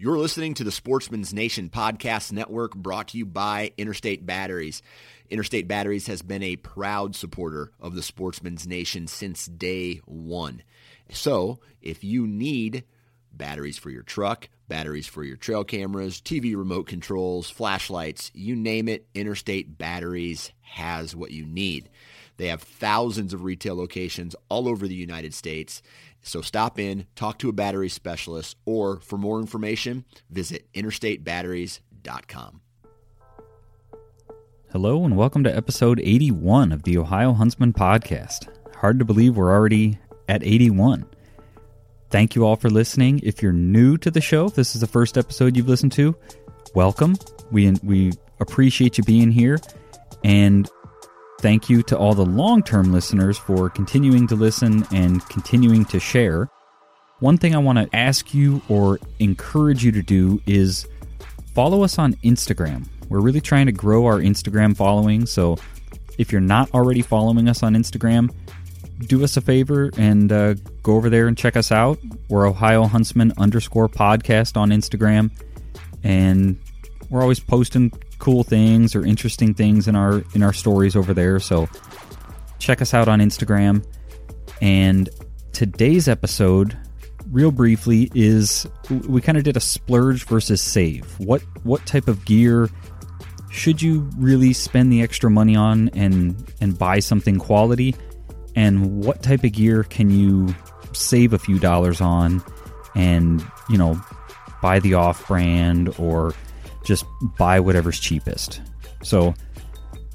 You're listening to the Sportsman's Nation Podcast Network brought to you by Interstate Batteries. Interstate Batteries has been a proud supporter of the Sportsman's Nation since day one. So, if you need batteries for your truck, batteries for your trail cameras, TV remote controls, flashlights, you name it, Interstate Batteries has what you need. They have thousands of retail locations all over the United States. So stop in, talk to a battery specialist, or for more information, visit interstatebatteries.com. Hello, and welcome to episode 81 of the Ohio Huntsman Podcast. Hard to believe we're already at 81. Thank you all for listening. If you're new to the show, if this is the first episode you've listened to, welcome. We, we appreciate you being here. And Thank you to all the long term listeners for continuing to listen and continuing to share. One thing I want to ask you or encourage you to do is follow us on Instagram. We're really trying to grow our Instagram following. So if you're not already following us on Instagram, do us a favor and uh, go over there and check us out. We're Ohio Huntsman underscore podcast on Instagram. And we're always posting cool things or interesting things in our in our stories over there. So check us out on Instagram. And today's episode, real briefly, is we kind of did a splurge versus save. What what type of gear should you really spend the extra money on and and buy something quality? And what type of gear can you save a few dollars on and, you know, buy the off brand or just buy whatever's cheapest. So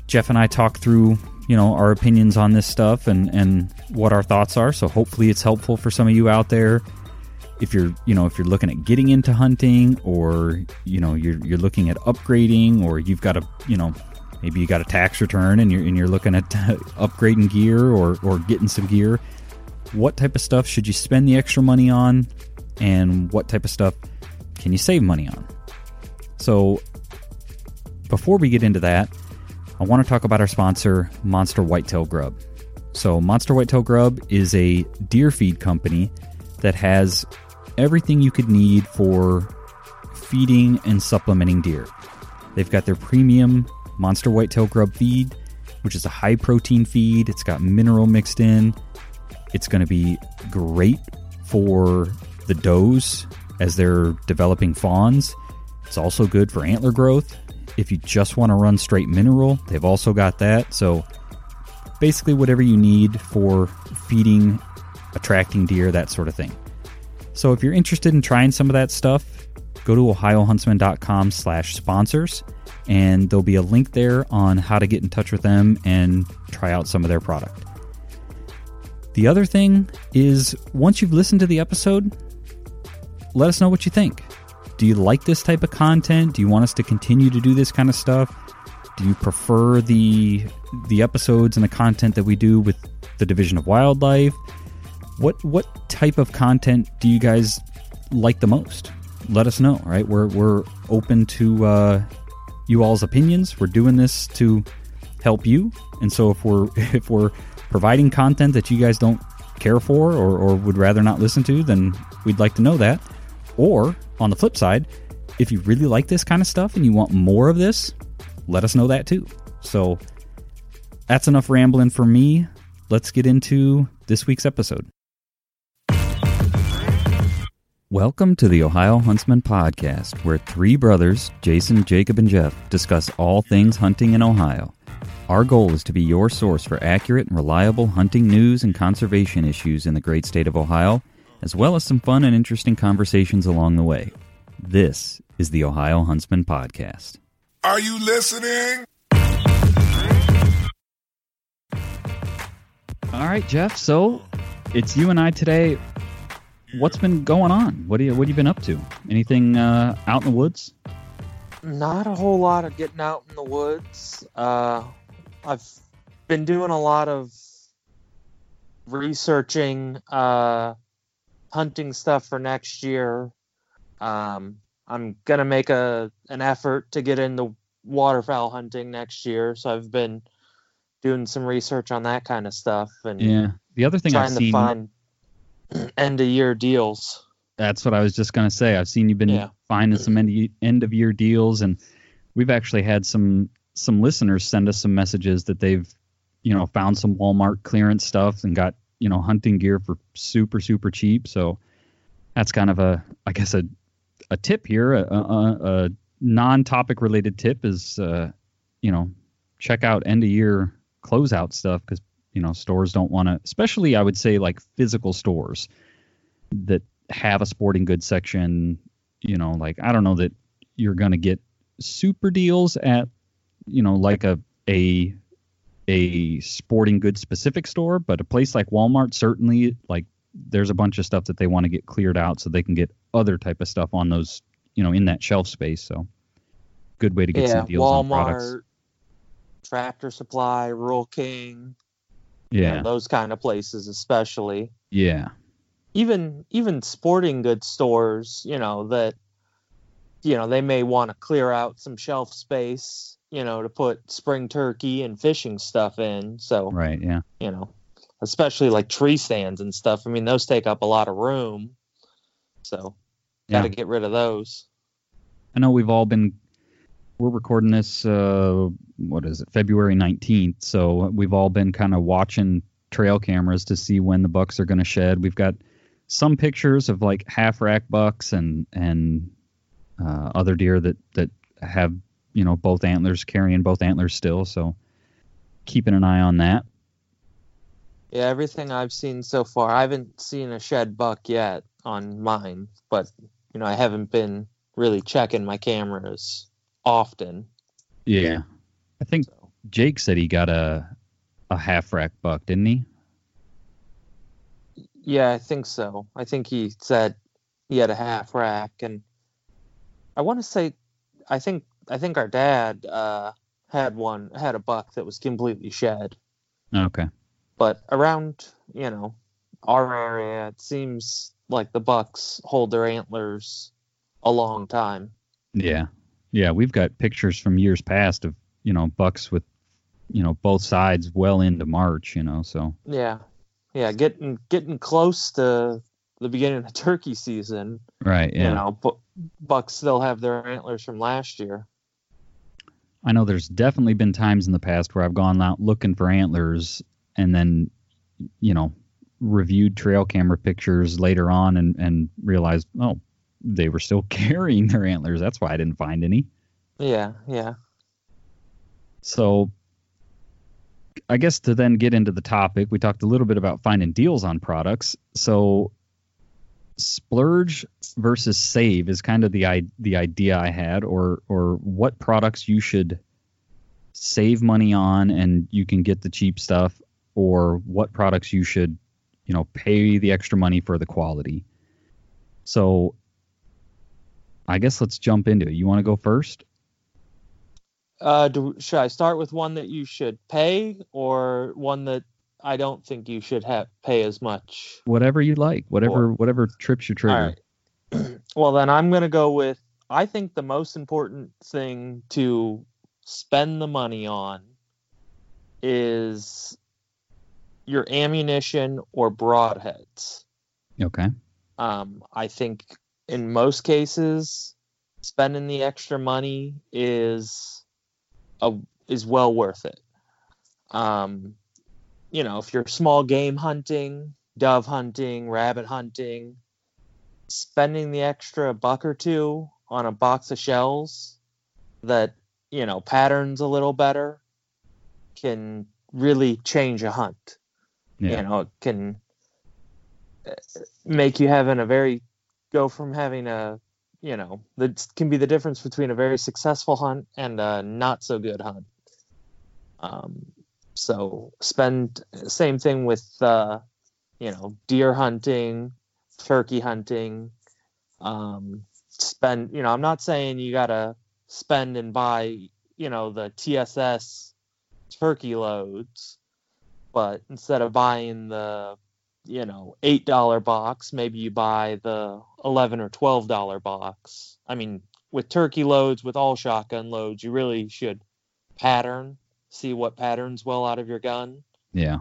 Jeff and I talk through, you know, our opinions on this stuff and and what our thoughts are. So hopefully it's helpful for some of you out there. If you're, you know, if you're looking at getting into hunting or, you know, you're you're looking at upgrading or you've got a, you know, maybe you got a tax return and you're and you're looking at upgrading gear or or getting some gear, what type of stuff should you spend the extra money on and what type of stuff can you save money on? So, before we get into that, I want to talk about our sponsor, Monster Whitetail Grub. So, Monster Whitetail Grub is a deer feed company that has everything you could need for feeding and supplementing deer. They've got their premium Monster Whitetail Grub feed, which is a high protein feed. It's got mineral mixed in. It's going to be great for the does as they're developing fawns. It's also good for antler growth. If you just want to run straight mineral, they've also got that. So basically, whatever you need for feeding, attracting deer, that sort of thing. So if you're interested in trying some of that stuff, go to ohiohuntsman.com slash sponsors and there'll be a link there on how to get in touch with them and try out some of their product. The other thing is once you've listened to the episode, let us know what you think. Do you like this type of content? Do you want us to continue to do this kind of stuff? Do you prefer the the episodes and the content that we do with the Division of Wildlife? What what type of content do you guys like the most? Let us know. Right, we're we're open to uh, you all's opinions. We're doing this to help you, and so if we're if we're providing content that you guys don't care for or, or would rather not listen to, then we'd like to know that. Or on the flip side, if you really like this kind of stuff and you want more of this, let us know that too. So that's enough rambling for me. Let's get into this week's episode. Welcome to the Ohio Huntsman Podcast, where three brothers, Jason, Jacob, and Jeff, discuss all things hunting in Ohio. Our goal is to be your source for accurate and reliable hunting news and conservation issues in the great state of Ohio, as well as some fun and interesting conversations along the way. This is the Ohio Huntsman Podcast. Are you listening? All right, Jeff. So it's you and I today what's been going on? What do you what have you been up to? Anything uh, out in the woods? Not a whole lot of getting out in the woods. Uh, I've been doing a lot of researching uh, hunting stuff for next year. Um, I'm gonna make a an effort to get into waterfowl hunting next year, so I've been doing some research on that kind of stuff and yeah. The other thing trying I've to seen find end of year deals. That's what I was just gonna say. I've seen you've been Yeah. finding some end end of year deals, and we've actually had some some listeners send us some messages that they've you know found some Walmart clearance stuff and got you know hunting gear for super super cheap. So that's kind of a I guess a a tip here, a, a, a non-topic related tip is uh, you know check out end of year closeout stuff because you know stores don't want to, especially I would say like physical stores that have a sporting goods section. You know, like I don't know that you're gonna get super deals at you know like a a a sporting goods specific store, but a place like Walmart certainly like there's a bunch of stuff that they want to get cleared out so they can get other type of stuff on those you know in that shelf space. So good way to get yeah, some deals on products. Walmart, Tractor Supply, Rural King, you know, Yeah, those kind of places especially. yeah, even even sporting goods stores, you know, that you know, they may want to clear out some shelf space, you know, to put spring turkey and fishing stuff in. So, right, yeah. you know, especially like tree stands and stuff. I mean, those take up a lot of room. So, got to Yeah. get rid of those. I know we've all been. We're recording this. Uh, what is it? February nineteenth. So we've all been kind of watching trail cameras to see when the bucks are going to shed. We've got some pictures of like half rack bucks and and uh, other deer that that have you know both antlers carrying both antlers still. So keeping an eye on that. Yeah, everything I've seen so far, I haven't seen a shed buck yet on mine, but you know, I haven't been really checking my cameras often. Yeah, I think So. Jake said he got a a half rack buck, didn't he? Yeah, I think so. I think he said he had a half rack, and I want to say, I think I think our dad uh, had one had a buck that was completely shed, Okay. but around you know our area, it seems like the bucks hold their antlers a long time. Yeah. Yeah, we've got pictures from years past of, you know, bucks with, you know, both sides well into March, you know, so Yeah, yeah, getting getting close to the beginning of turkey season. right, yeah. You know, bu- bucks still have their antlers from last year. I know there's definitely been times in the past where I've gone out looking for antlers and then, you know, reviewed trail camera pictures later on and and realized, oh, they were still carrying their antlers. That's why I didn't find any. Yeah, yeah. So I guess to then get into the topic, we talked a little bit about finding deals on products. So splurge versus save is kind of the the idea I had or or what products you should save money on and you can get the cheap stuff or what products you should you know pay the extra money for the quality. So I guess let's jump into it. You want to go first? Uh, do, should I start with one that you should pay, or one that I don't think you should have pay as much? whatever you like, whatever whatever trips your trigger. Right. well, then I'm gonna go with. I think the most important thing to spend the money on is your ammunition or broadheads. Okay. Um, I think in most cases, spending the extra money is a, is well worth it. Um, you know, if you're small game hunting, dove hunting, rabbit hunting, spending the extra buck or two on a box of shells that you know patterns a little better can really change a hunt. Yeah. You know, it can uh, make you having a very go from having a you know that can be the difference between a very successful hunt and a not so good hunt. Um, so spend same thing with uh, you know deer hunting, turkey hunting. Um, spend you know I'm not saying you gotta spend and buy you know the TSS turkey loads, but instead of buying the you know eight dollar box, maybe you buy the eleven or twelve dollar box. I mean, with turkey loads, with all shotgun loads, you really should pattern, see what patterns well out of your gun. Yeah.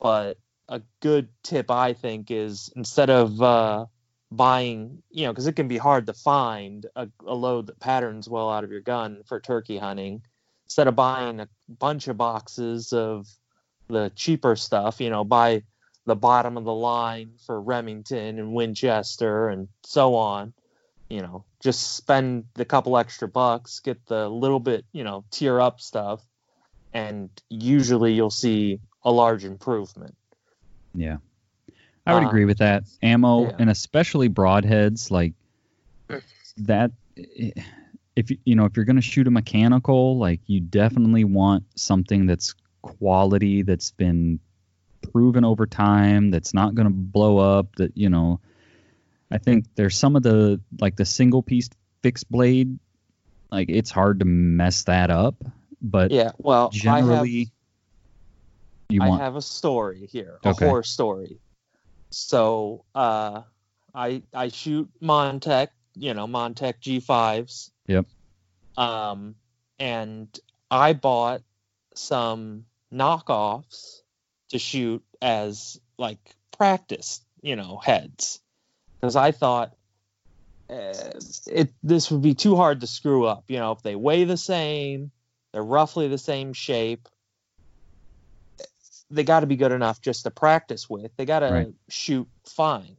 But a good tip, I think, is instead of uh, buying, you know, because it can be hard to find a, a load that patterns well out of your gun for turkey hunting. Instead of buying a bunch of boxes of the cheaper stuff, you know, buy the bottom of the line for Remington and Winchester and so on. You know, just spend the couple extra bucks, get the little bit, you know, tier up stuff, and usually you'll see a large improvement. Yeah. I would Uh, agree with that. Ammo yeah. and especially broadheads like that if you you know if you're going to shoot a mechanical like you definitely want something that's quality that's been proven over time that's not going to blow up that you know I think there's some of the like the single piece fixed blade like it's hard to mess that up but Yeah, well, generally you I have, want I have a story here, a Okay. horror story. So, uh, I I shoot Montec, you know, Montec G5s. Yep. Um, and I bought some knockoffs to shoot as like practice, you know, heads, because I thought uh, it this would be too hard to screw up. You know, if they weigh the same, they're roughly the same shape. They got to be good enough just to practice with. They got to Right. shoot fine.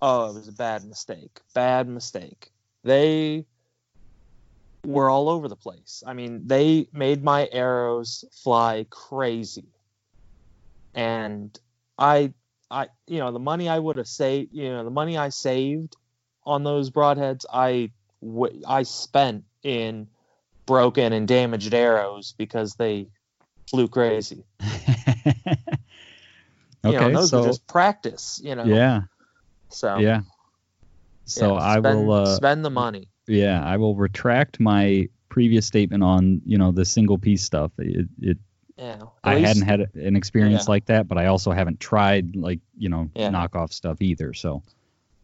Oh, it was a bad mistake. Bad mistake. They were all over the place. I mean, they made my arrows fly crazy. And I I you know, the money I would have saved, you know, the money I saved on those broadheads, I w- I spent in broken and damaged arrows because they flew crazy. okay you know, those so were just practice, you know. yeah So yeah so yeah, I spend, will uh, spend the money. Yeah, I will retract my previous statement on you know the single piece stuff. It, it Yeah. I least- hadn't had an experience Yeah. like that, but I also haven't tried like you know Yeah. knockoff stuff either. So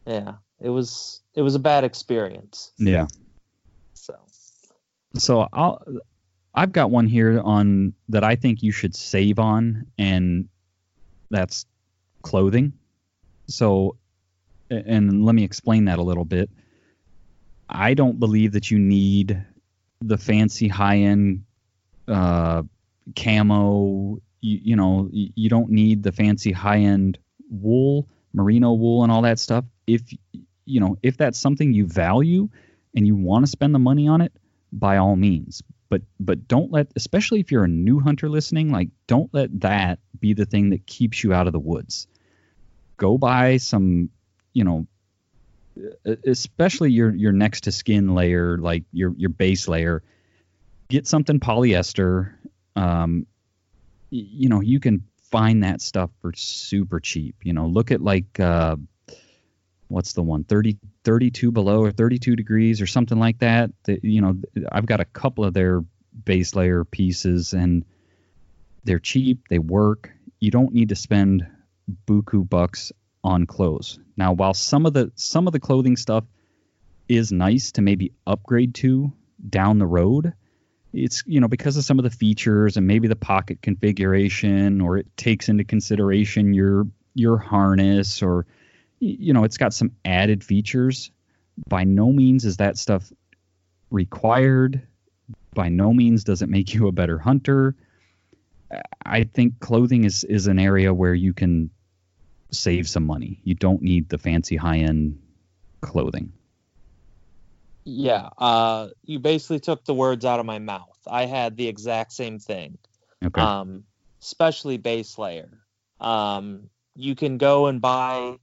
Yeah. It was it was a bad experience. yeah, so I'll I've got one here on that I think you should save on, and that's clothing. So, and let me explain that a little bit. I don't believe that you need the fancy high end uh, camo. You, you know, you don't need the fancy high end wool, merino wool, and all that stuff. If you know, if that's something you value and you want to spend the money on it, by all means. But but don't let, especially if you're a new hunter listening, like don't let that be the thing that keeps you out of the woods. Go buy some, you know, especially your your next to skin layer, like your your base layer. Get something polyester. Um, you know, you can find that stuff for super cheap. You know, look at like uh, what's the one 30 32 below or 32 degrees or something like that that you know i've got a couple of their base layer pieces and they're cheap they work. You don't need to spend buku bucks on clothes. Now while some of the some of the clothing stuff is nice to maybe upgrade to down the road it's you know because of some of the features and maybe the pocket configuration or it takes into consideration your your harness or you know it's got some added features by no means is that stuff required by no means does it make you a better hunter i think clothing is is an area where you can save some money you don't need the fancy high end clothing Yeah, uh, you basically took the words out of my mouth. I had the exact same thing. okay Um, especially base layer. Um, you can go and buy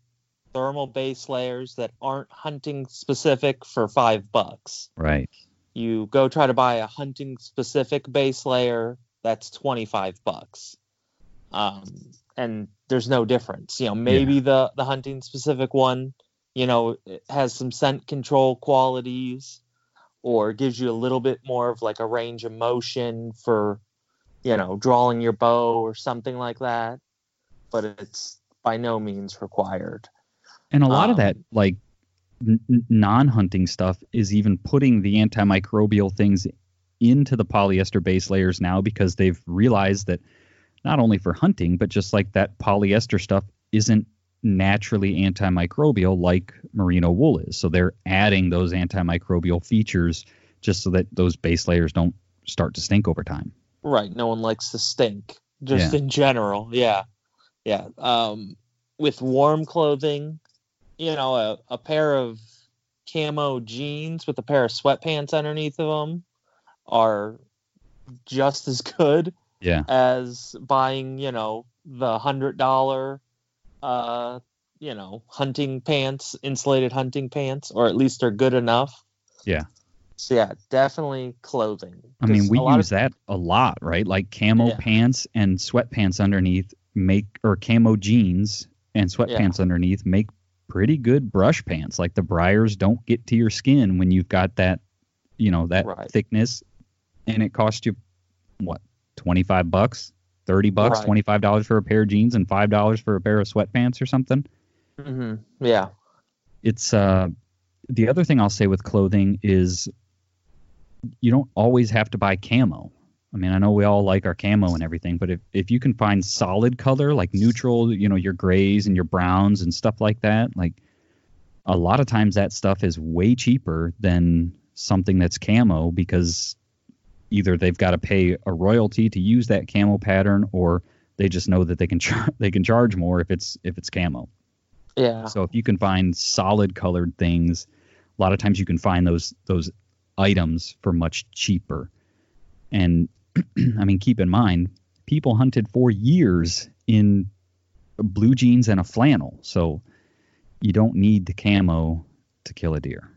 thermal base layers that aren't hunting specific for five bucks. right You go try to buy a hunting specific base layer that's 25 bucks. Um, and there's no difference. You know, maybe the, the hunting specific one, you know, has some scent control qualities or gives you a little bit more of like a range of motion for, you know, drawing your bow or something like that. But it's by no means required. And a lot of Um, that, like n- n- non-hunting stuff, is even putting the antimicrobial things into the polyester base layers now because they've realized that not only for hunting, but just like that polyester stuff isn't naturally antimicrobial like merino wool is. So they're adding those antimicrobial features just so that those base layers don't start to stink over time. Right. No one likes to stink, just Yeah. in general. Yeah. Yeah. Um, with warm clothing, you know, a, a pair of camo jeans with a pair of sweatpants underneath of them are just as good Yeah. as buying, you know, the hundred dollar, uh, you know, hunting pants, insulated hunting pants, or at least they're good enough. Yeah. So yeah, definitely clothing. I mean, we use of- that a lot, right? Like camo Yeah. pants and sweatpants underneath make, or camo jeans and sweatpants underneath make pretty good brush pants. Like the briars don't get to your skin when you've got that, you know, that Right. thickness, and it costs you what twenty five bucks, thirty bucks, Right. twenty five dollars for a pair of jeans, and five dollars for a pair of sweatpants or something. Mm-hmm. Yeah. it's uh the other thing I'll say with clothing is you don't always have to buy camo. I mean, I know we all like our camo and everything, but if, if you can find solid color like neutral, you know, your grays and your browns and stuff like that, like a lot of times that stuff is way cheaper than something that's camo because either they've got to pay a royalty to use that camo pattern or they just know that they can char- they can charge more if it's if it's camo. Yeah. So if you can find solid colored things, a lot of times you can find those those items for much cheaper. And I mean, keep in mind, people hunted for years in blue jeans and a flannel, so you don't need the camo to kill a deer.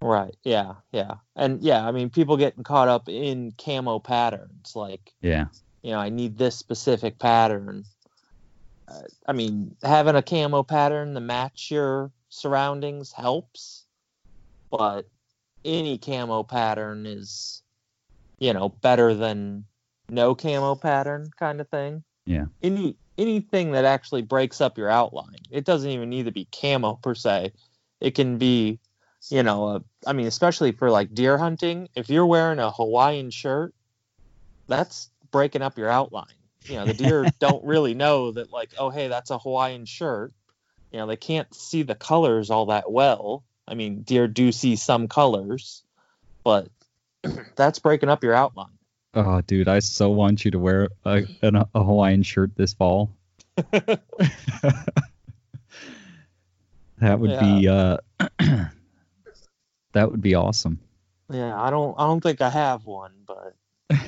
Right. Yeah. Yeah. And yeah, I mean, people getting caught up in camo patterns. Like, Yeah, you know, I need this specific pattern. Uh, I mean, having a camo pattern to match your surroundings helps, but any camo pattern is, you know, better than no camo pattern kind of thing. Yeah. Any anything that actually breaks up your outline. It doesn't even need to be camo per se. It can be, you know, a, I mean, especially for like deer hunting, if you're wearing a Hawaiian shirt, that's breaking up your outline. You know, the deer don't really know that, like, oh, hey, that's a Hawaiian shirt. You know, they can't see the colors all that well. I mean, deer do see some colors, but that's breaking up your outline. Oh, dude, I so want you to wear a, an, a Hawaiian shirt this fall. that would be uh, that would be awesome. Yeah, I don't, I don't think I have one, but I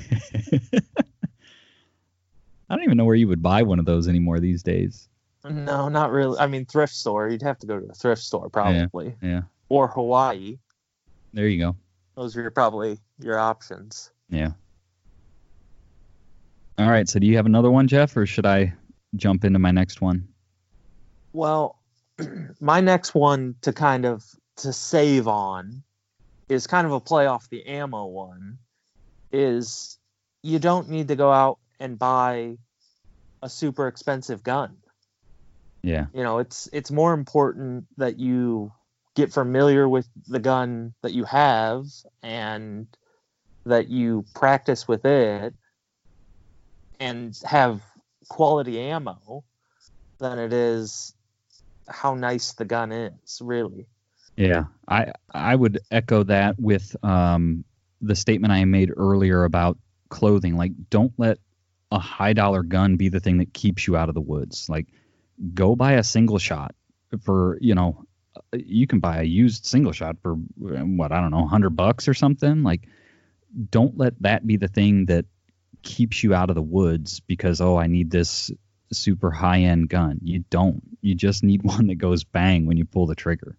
don't even know where you would buy one of those anymore these days. no, not really. I mean, thrift store. You'd have to go to a thrift store probably, Yeah, or Hawaii. there you go. Those are probably your options. Yeah. All right. So, do you have another one, Jeff, or should I jump into my next one? Well, my next one to kind of to save on is kind of a play off the ammo one. Is you don't need to go out and buy a super expensive gun. Yeah. You know, it's it's more important that you get familiar with the gun that you have and that you practice with it and have quality ammo than it is how nice the gun is, really. Yeah, I I would echo that with um, the statement I made earlier about clothing. Like, don't let a high dollar gun be the thing that keeps you out of the woods. Like, go buy a single shot for you know, you can buy a used single shot for what I don't know, hundred bucks or something. Like, don't let that be the thing that keeps you out of the woods because oh, I need this super high end gun. You don't. You just need one that goes bang when you pull the trigger.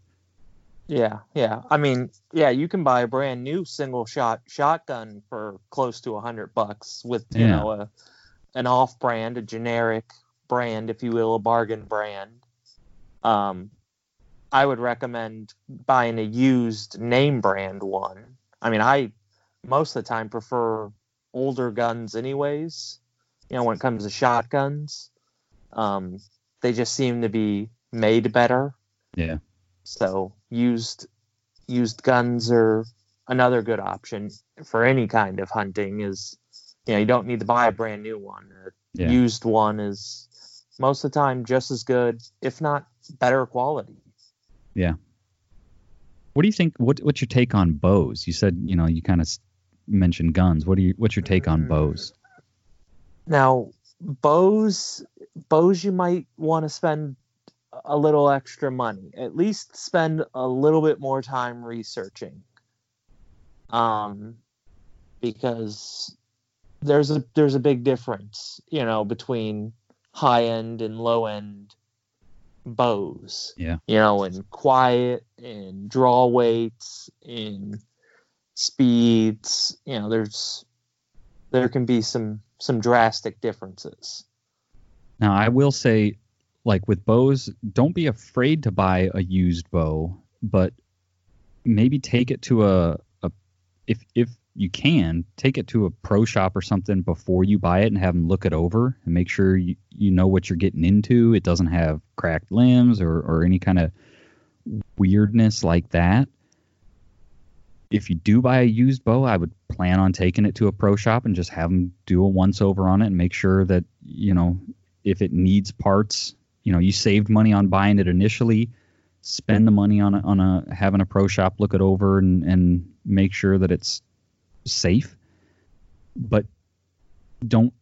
Yeah, yeah. I mean, yeah, you can buy a brand new single shot shotgun for close to a hundred bucks with you Yeah. know a an off brand, a generic brand, if you will, a bargain brand. Um, I would recommend buying a used name brand one. I mean, I most of the time prefer older guns, anyways. You know, when it comes to shotguns, um, they just seem to be made better. Yeah. So used used guns are another good option for any kind of hunting. Is you know you don't need to buy a brand new one. A Yeah. used one is most of the time just as good, if not better quality. Yeah. What do you think? What What's your take on bows? You said you know you kind of mentioned guns. What do you What's your take on Mm. bows? Now bows bows you might want to spend a little extra money. At least spend a little bit more time researching. Um because there's a there's a big difference, you know, between high end and low end bows. Yeah. You know, and quiet, and draw weights, in speeds, you know, there's there can be some some drastic differences. Now I will say, like with bows, don't be afraid to buy a used bow, but maybe take it to a, a if if you can take it to a pro shop or something before you buy it and have them look it over and make sure you, you know what you're getting into. It doesn't have cracked limbs or, or any kind of weirdness like that. If you do buy a used bow, I would plan on taking it to a pro shop and just have them do a once over on it and make sure that, you know, if it needs parts, you know, you saved money on buying it initially, spend the money on a, on a having a pro shop look it over and, and make sure that it's safe. But don't,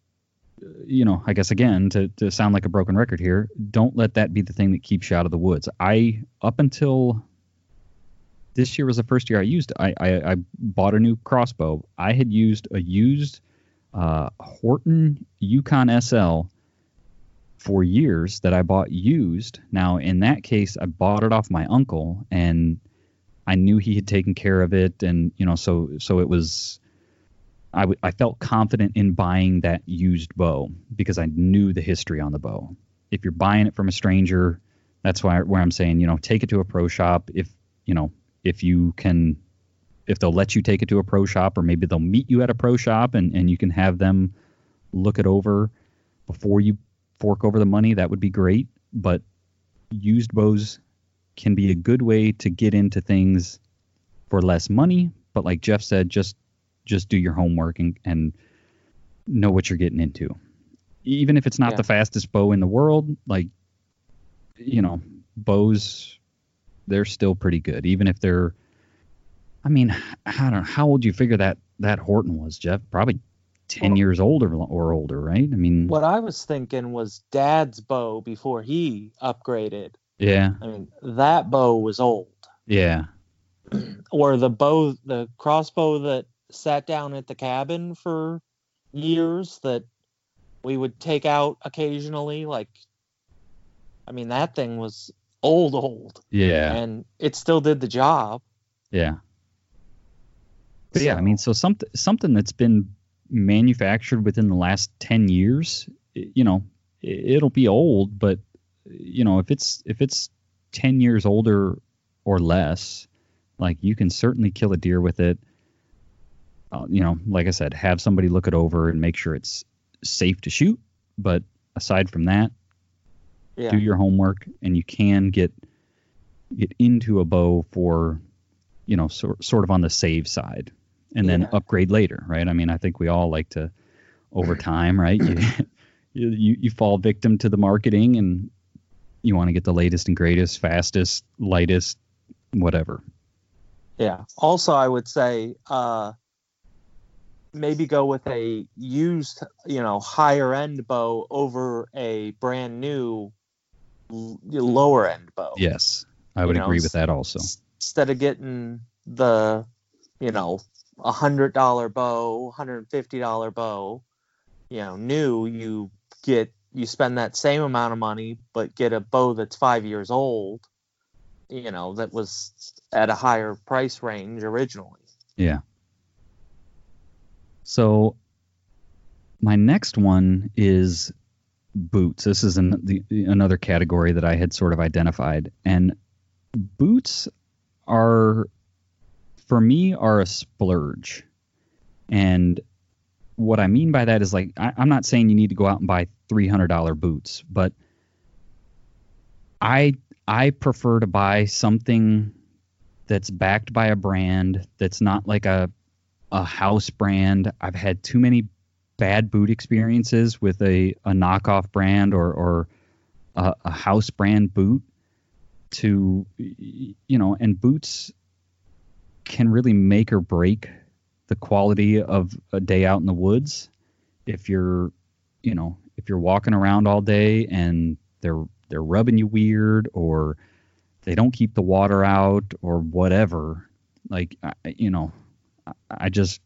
you know, I guess again, to, to sound like a broken record here, don't let that be the thing that keeps you out of the woods. I, up until this year was the first year I used I, I, I bought a new crossbow. I had used a used uh, Horton Yukon SL for years that I bought used. Now, in that case, I bought it off my uncle, and I knew he had taken care of it, and you know, so so it was. I, w- I felt confident in buying that used bow because I knew the history on the bow. If you're buying it from a stranger, that's why where I'm saying you know take it to a pro shop. If you know if you can if they'll let you take it to a pro shop or maybe they'll meet you at a pro shop and, and you can have them look it over before you fork over the money that would be great. But used bows can be a good way to get into things for less money. But like jeff said just just do your homework and, and know what you're getting into. Even if it's not Yeah. the fastest bow in the world like you know bows they're still pretty good, even if they're. I mean, I don't know how old you figure that that Horton was, Jeff. Probably ten Well- years older or older, right? I mean, What I was thinking was Dad's bow before he upgraded. yeah, I mean, that bow was old. yeah, Or the bow, the crossbow that sat down at the cabin for years that we would take out occasionally. Like, I mean, that thing was old, old, yeah, and it still did the job. yeah. But yeah, I mean, so something something that's been manufactured within the last ten years, you know, it'll be old, but you know, if it's if it's ten years older or less, like you can certainly kill a deer with it. Uh, you know, like I said, have somebody look it over and make sure it's safe to shoot. But aside from that, Yeah. do your homework, and you can get get into a bow for, you know, sort sort of on the save side, and then Yeah. upgrade later, right? I mean, I think we all like to over time, right? You, you you fall victim to the marketing and you want to get the latest and greatest, fastest, lightest, whatever. Yeah. Also, I would say uh, maybe go with a used, you know, higher end bow over a brand new lower end bow. Yes, I would You know, agree with that also. Instead of getting the, you know, a hundred dollar bow, hundred and fifty dollar bow, you know, new, you get you spend that same amount of money, but get a bow that's five years old. You know, that was at a higher price range originally. Yeah. So my next one is boots. This is an, the, another category that I had sort of identified, and boots are, for me, are a splurge. And what I mean by that is like I, I'm not saying you need to go out and buy three hundred dollar boots, but I I prefer to buy something that's backed by a brand that's not like a a house brand. I've had too many bad boot experiences with a, a knockoff brand or or a, a house brand boot to you know and boots can really make or break the quality of a day out in the woods if you're you know if you're walking around all day and they're they're rubbing you weird or they don't keep the water out or whatever. Like you know I, I just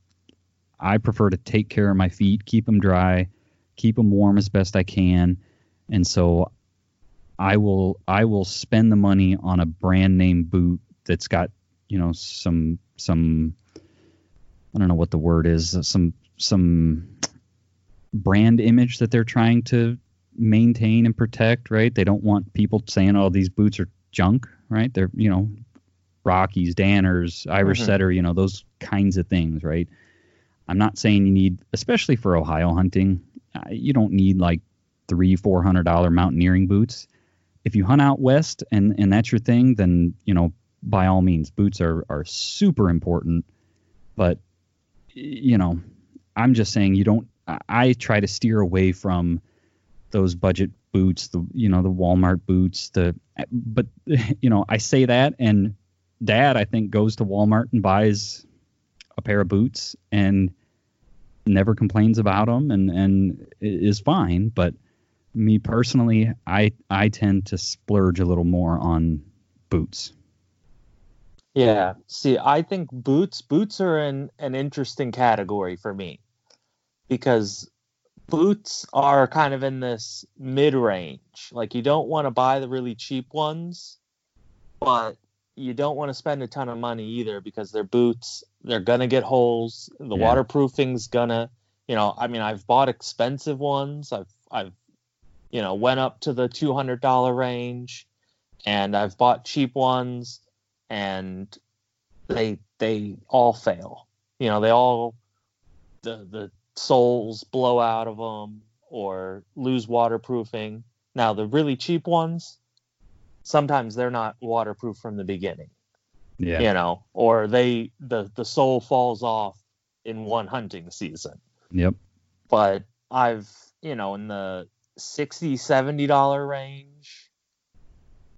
i prefer to take care of my feet keep them dry keep them warm as best i can. And so i will i will spend the money on a brand name boot that's got you know some some i don't know what the word is some some brand image that they're trying to maintain and protect right? They don't want people saying oh these boots are junk right? They're you know rockies danners irish Mhm. setter you know those kinds of things right i'm not saying you need especially for ohio hunting uh, you don't need like three four hundred dollar mountaineering boots. If you hunt out west and and that's your thing then you know by all means boots are are super important. But you know i'm just saying you don't I- i try to steer away from those budget boots the you know the walmart boots the but you know i say that and dad i think goes to walmart and buys a pair of boots. And never complains about them and and is fine but me personally i i tend to splurge a little more on boots Yeah. See, I think boots boots are in an interesting category for me because boots are kind of in this mid range. Like you don't want to buy the really cheap ones, but you don't want to spend a ton of money either because they're boots. They're gonna get holes. The Yeah. waterproofing's gonna, you know. I mean, I've bought expensive ones. I've I've, you know, went up to the two hundred dollar range, and I've bought cheap ones and they they all fail. You know, they all the the soles blow out of them or lose waterproofing. Now the really cheap ones, sometimes they're not waterproof from the beginning. Yeah You know, or they the the sole falls off in one hunting season. yep But I've you know in the 60 70 dollar range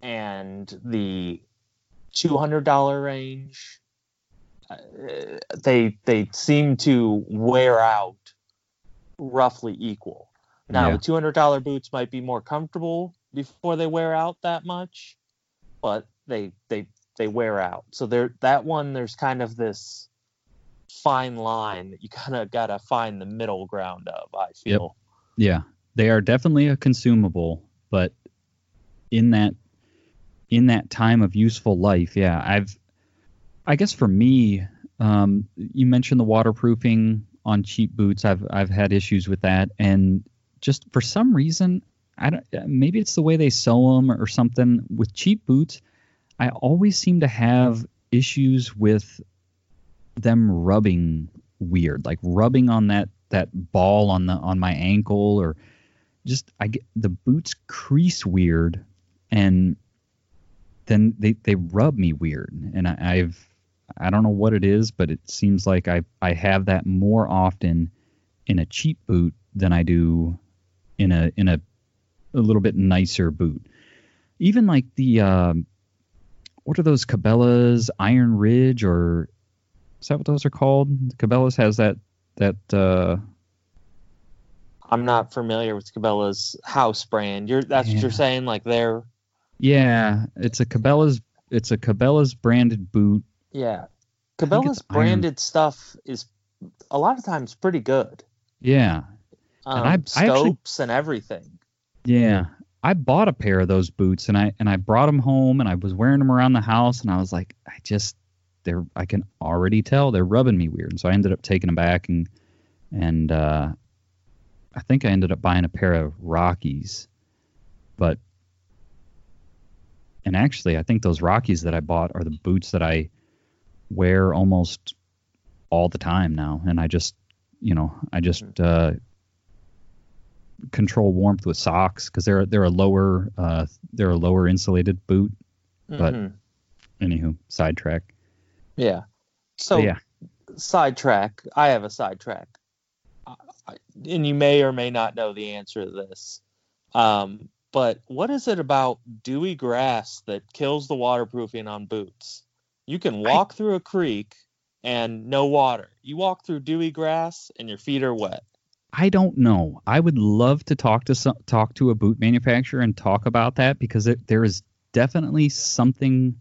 and the $200 range uh, they they seem to wear out roughly equal now Yeah. the $200 boots might be more comfortable before they wear out that much but they they they wear out so there that one there's kind of this fine line that you kind of got to find the middle ground of i feel Yeah, they are definitely a consumable, but in that in that time of useful life, yeah, I've I guess for me, um, you mentioned the waterproofing on cheap boots. I've I've had issues with that, and just for some reason, I don't. Maybe it's the way they sew them or something. With cheap boots, I always seem to have issues with them rubbing weird, like rubbing on that that ball on the on my ankle or just I get the boots crease weird and then they they rub me weird and I, I've I don't know what it is, but it seems like I I have that more often in a cheap boot than I do in a in a a little bit nicer boot. Even like the um, what are those Cabela's Iron Ridge or is that what those are called? Cabela's has that that uh, I'm not familiar with Cabela's house brand. You're that's what you're saying, like they're yeah, it's a Cabela's it's a Cabela's branded boot. yeah. Cabela's it's iron- branded stuff is a lot of times pretty good. Yeah, Um, And I- I actually- scopes and everything. Yeah. I bought a pair of those boots and I and I brought them home and I was wearing them around the house and I was like I just they're I can already tell they're rubbing me weird. And so I ended up taking them back and and uh I think I ended up buying a pair of Rockies. But and actually I think those Rockies that I bought are the boots that I wear almost all the time now and I just you know, I just uh control warmth with socks because they're they're a lower uh they're a lower insulated boot. But- Mhm. Anywho, sidetrack. yeah. So But yeah, sidetrack. I have a sidetrack, I- I- and you may or may not know the answer to this. Um, but what is it about dewy grass that kills the waterproofing on boots? You can walk through a creek and no water. You walk through dewy grass and your feet are wet. I don't know. I would love to talk to some, talk to a boot manufacturer and talk about that because it, there is definitely something.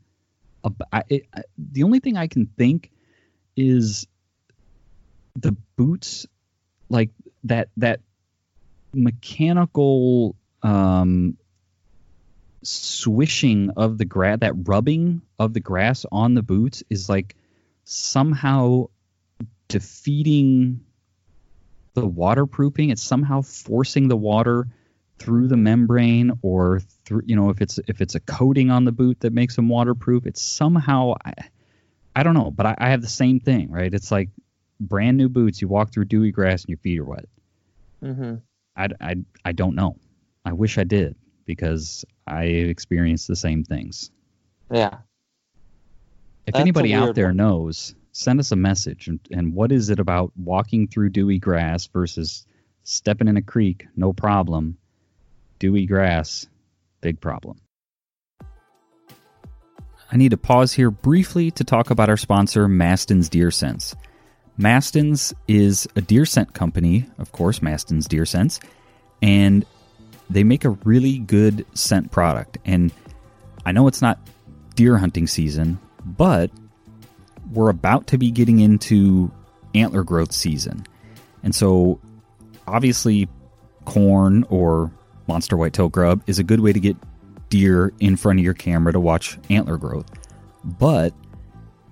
About, it, I- the only thing I can think is the boots, like that that mechanical um, swishing of the grass, that rubbing of the grass on the boots is like somehow defeating the waterproofing. It's somehow forcing the water through the membrane or through you know if it's if it's a coating on the boot that makes them waterproof. It's somehow I, I don't know, but I, I have the same thing, right? It's like brand new boots. You walk through dewy grass and your feet are wet. Mm-hmm. I, I, I don't know. I wish I did because I experienced the same things. Yeah. If That's anybody out there one. knows, send us a message. And, and what is it about walking through dewy grass versus stepping in a creek? No problem. Dewy grass, big problem. I need to pause here briefly to talk about our sponsor, Maston's Deer Sense. Maston's is a deer scent company, of course, Maston's Deer Sense, and they make a really good scent product. And I know it's not deer hunting season, but we're about to be getting into antler growth season. And so obviously corn or monster whitetail grub is a good way to get deer in front of your camera to watch antler growth. But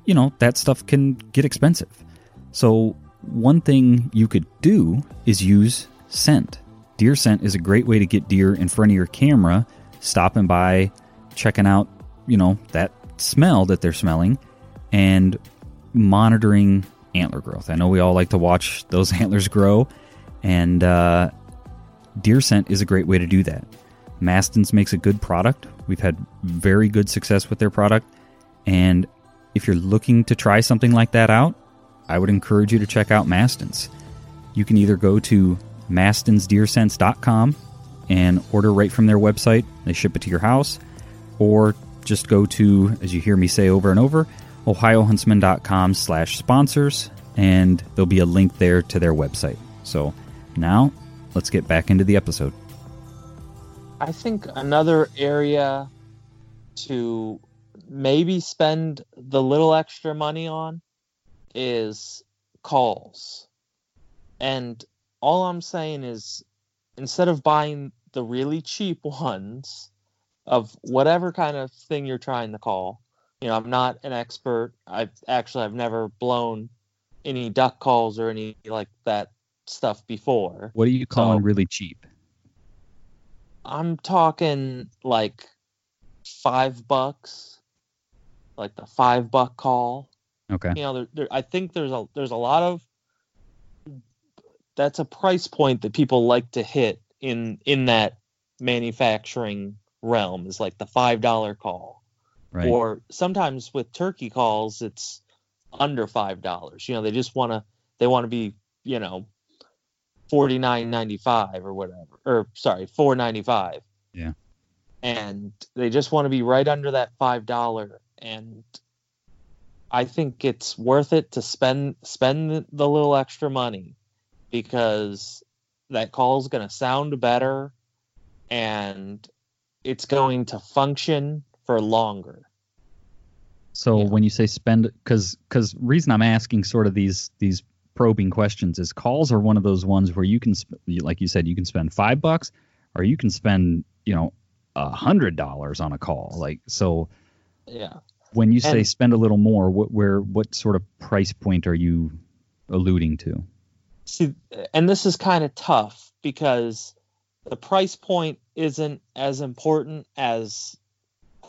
you know, that stuff can get expensive. So one thing you could do is use scent. Deer scent is a great way to get deer in front of your camera, stopping by, checking out, you know, that smell that they're smelling and monitoring antler growth. I know we all like to watch those antlers grow, and uh, deer scent is a great way to do that. Maston's makes a good product. We've had very good success with their product, and if you're looking to try something like that out, I would encourage you to check out Maston's. You can either go to mastonsdeersense.com and order right from their website. They ship it to your house, or just go to, as you hear me say over and over, ohiohuntsman.com slash sponsors, and there'll be a link there to their website. So now let's get back into the episode. I think another area to maybe spend the little extra money on is calls. And all I'm saying is instead of buying the really cheap ones of whatever kind of thing you're trying to call, you know, I'm not an expert. I've actually I've never blown any duck calls or any like that stuff before. What are you calling So- really cheap? I'm talking like five bucks, like the five buck call. Okay. You know, there, there, I think there's a there's a lot of that's a price point that people like to hit in in that manufacturing realm is like the five dollar call, Right. or sometimes with turkey calls it's under five dollars. You know, they just want to they want to be you know forty nine ninety five or whatever, or sorry, four ninety five. Yeah. And they just want to be right under that five dollar, and I think it's worth it to spend spend the little extra money because that call is going to sound better and it's going to function for longer. So Yeah. when you say spend, because because reason I'm asking sort of these these probing questions is calls are one of those ones where you can sp- like you said you can spend five bucks or you can spend you know a hundred dollars on a call like so Yeah. when you say And- spend a little more what where what sort of price point are you alluding to See, and this is kind of tough because the price point isn't as important as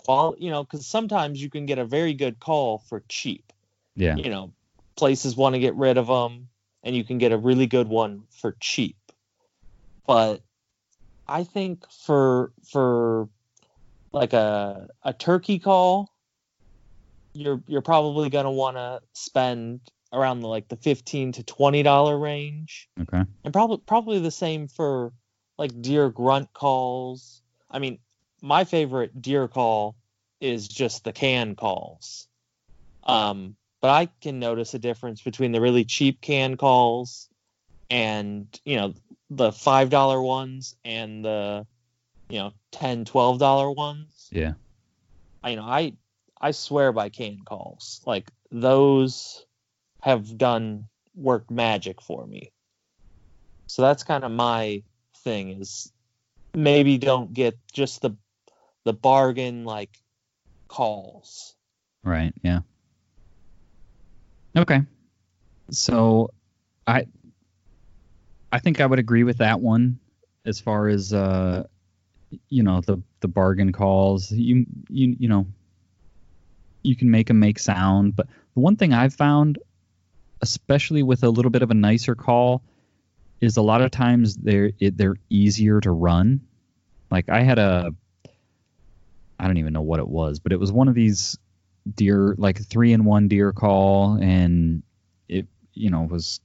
quality, you know, because sometimes you can get a very good call for cheap. yeah You know, places want to get rid of them, and you can get a really good one for cheap. But I think for for like a a turkey call, you're you're probably gonna want to spend around the, like the fifteen to twenty dollar range, okay and probably probably the same for like deer grunt calls. I mean, my favorite deer call is just the can calls. Um, but I can notice a difference between the really cheap can calls and you know the five dollar ones and the you know 10 12 dollar ones. Yeah. I, you know i i swear by can calls. Like those have done work magic for me. So that's kind of my thing is maybe don't get just the the bargain like calls Right. Yeah. Okay. So, I I think I would agree with that one as far as uh, you know the the bargain calls. You you you know you can make them make sound, but the one thing I've found, especially with a little bit of a nicer call, is a lot of times they're it, they're easier to run. Like I had a I don't even know what it was, but it was one of these deer like three in one deer call and it you know was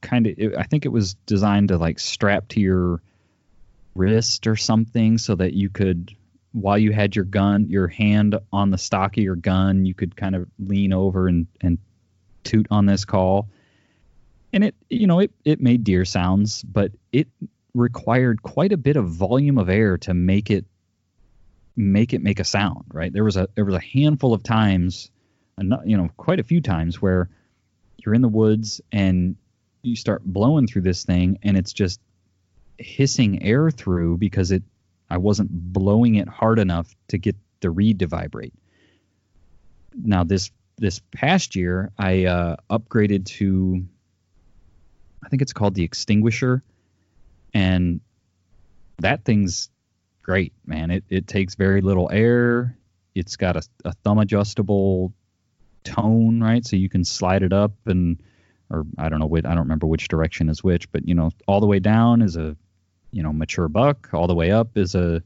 kind of i think it was designed to like strap to your wrist or something so that you could while you had your gun your hand on the stock of your gun you could kind of lean over and and toot on this call. And it you know it it made deer sounds but it required quite a bit of volume of air to make it make it make a sound right there was a there was a handful of times you know quite a few times where you're in the woods and you start blowing through this thing and it's just hissing air through because it I wasn't blowing it hard enough to get the reed to vibrate. Now this this past year I uh, upgraded to I think it's called the extinguisher and that thing's great, man. It it takes very little air. It's got a, a thumb adjustable tone, right? So you can slide it up and or I don't know I don't remember which direction is which, but you know, all the way down is a you know mature buck, all the way up is a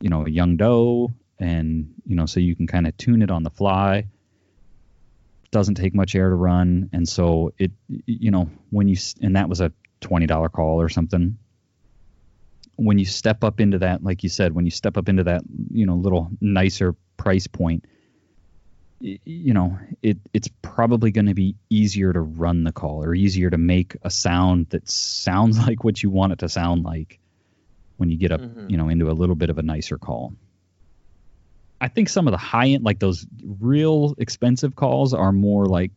you know a young doe, and you know so you can kind of tune it on the fly. Doesn't take much air to run, and so it you know when you and that was a twenty dollar call or something. When you step up into that, like you said, when you step up into that you know little nicer price point, you know it it's probably going to be easier to run the call or easier to make a sound that sounds like what you want it to sound like when you get up Mhm. you know into a little bit of a nicer call i think some of the high end like those real expensive calls are more like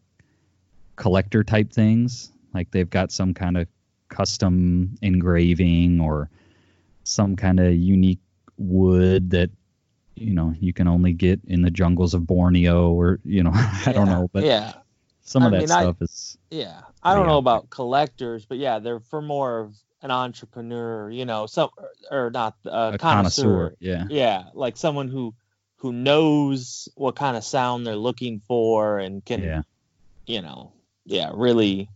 collector type things like they've got some kind of custom engraving or some kind of unique wood that you know you can only get in the jungles of Borneo or you know I don't know but yeah some of I that mean, I- stuff is Yeah, I don't Yeah. know about collectors, but yeah, they're for more of an entrepreneur, you know, some or not uh, a connoisseur. connoisseur yeah Yeah, like someone who who knows what kind of sound they're looking for and can, yeah you know, yeah, really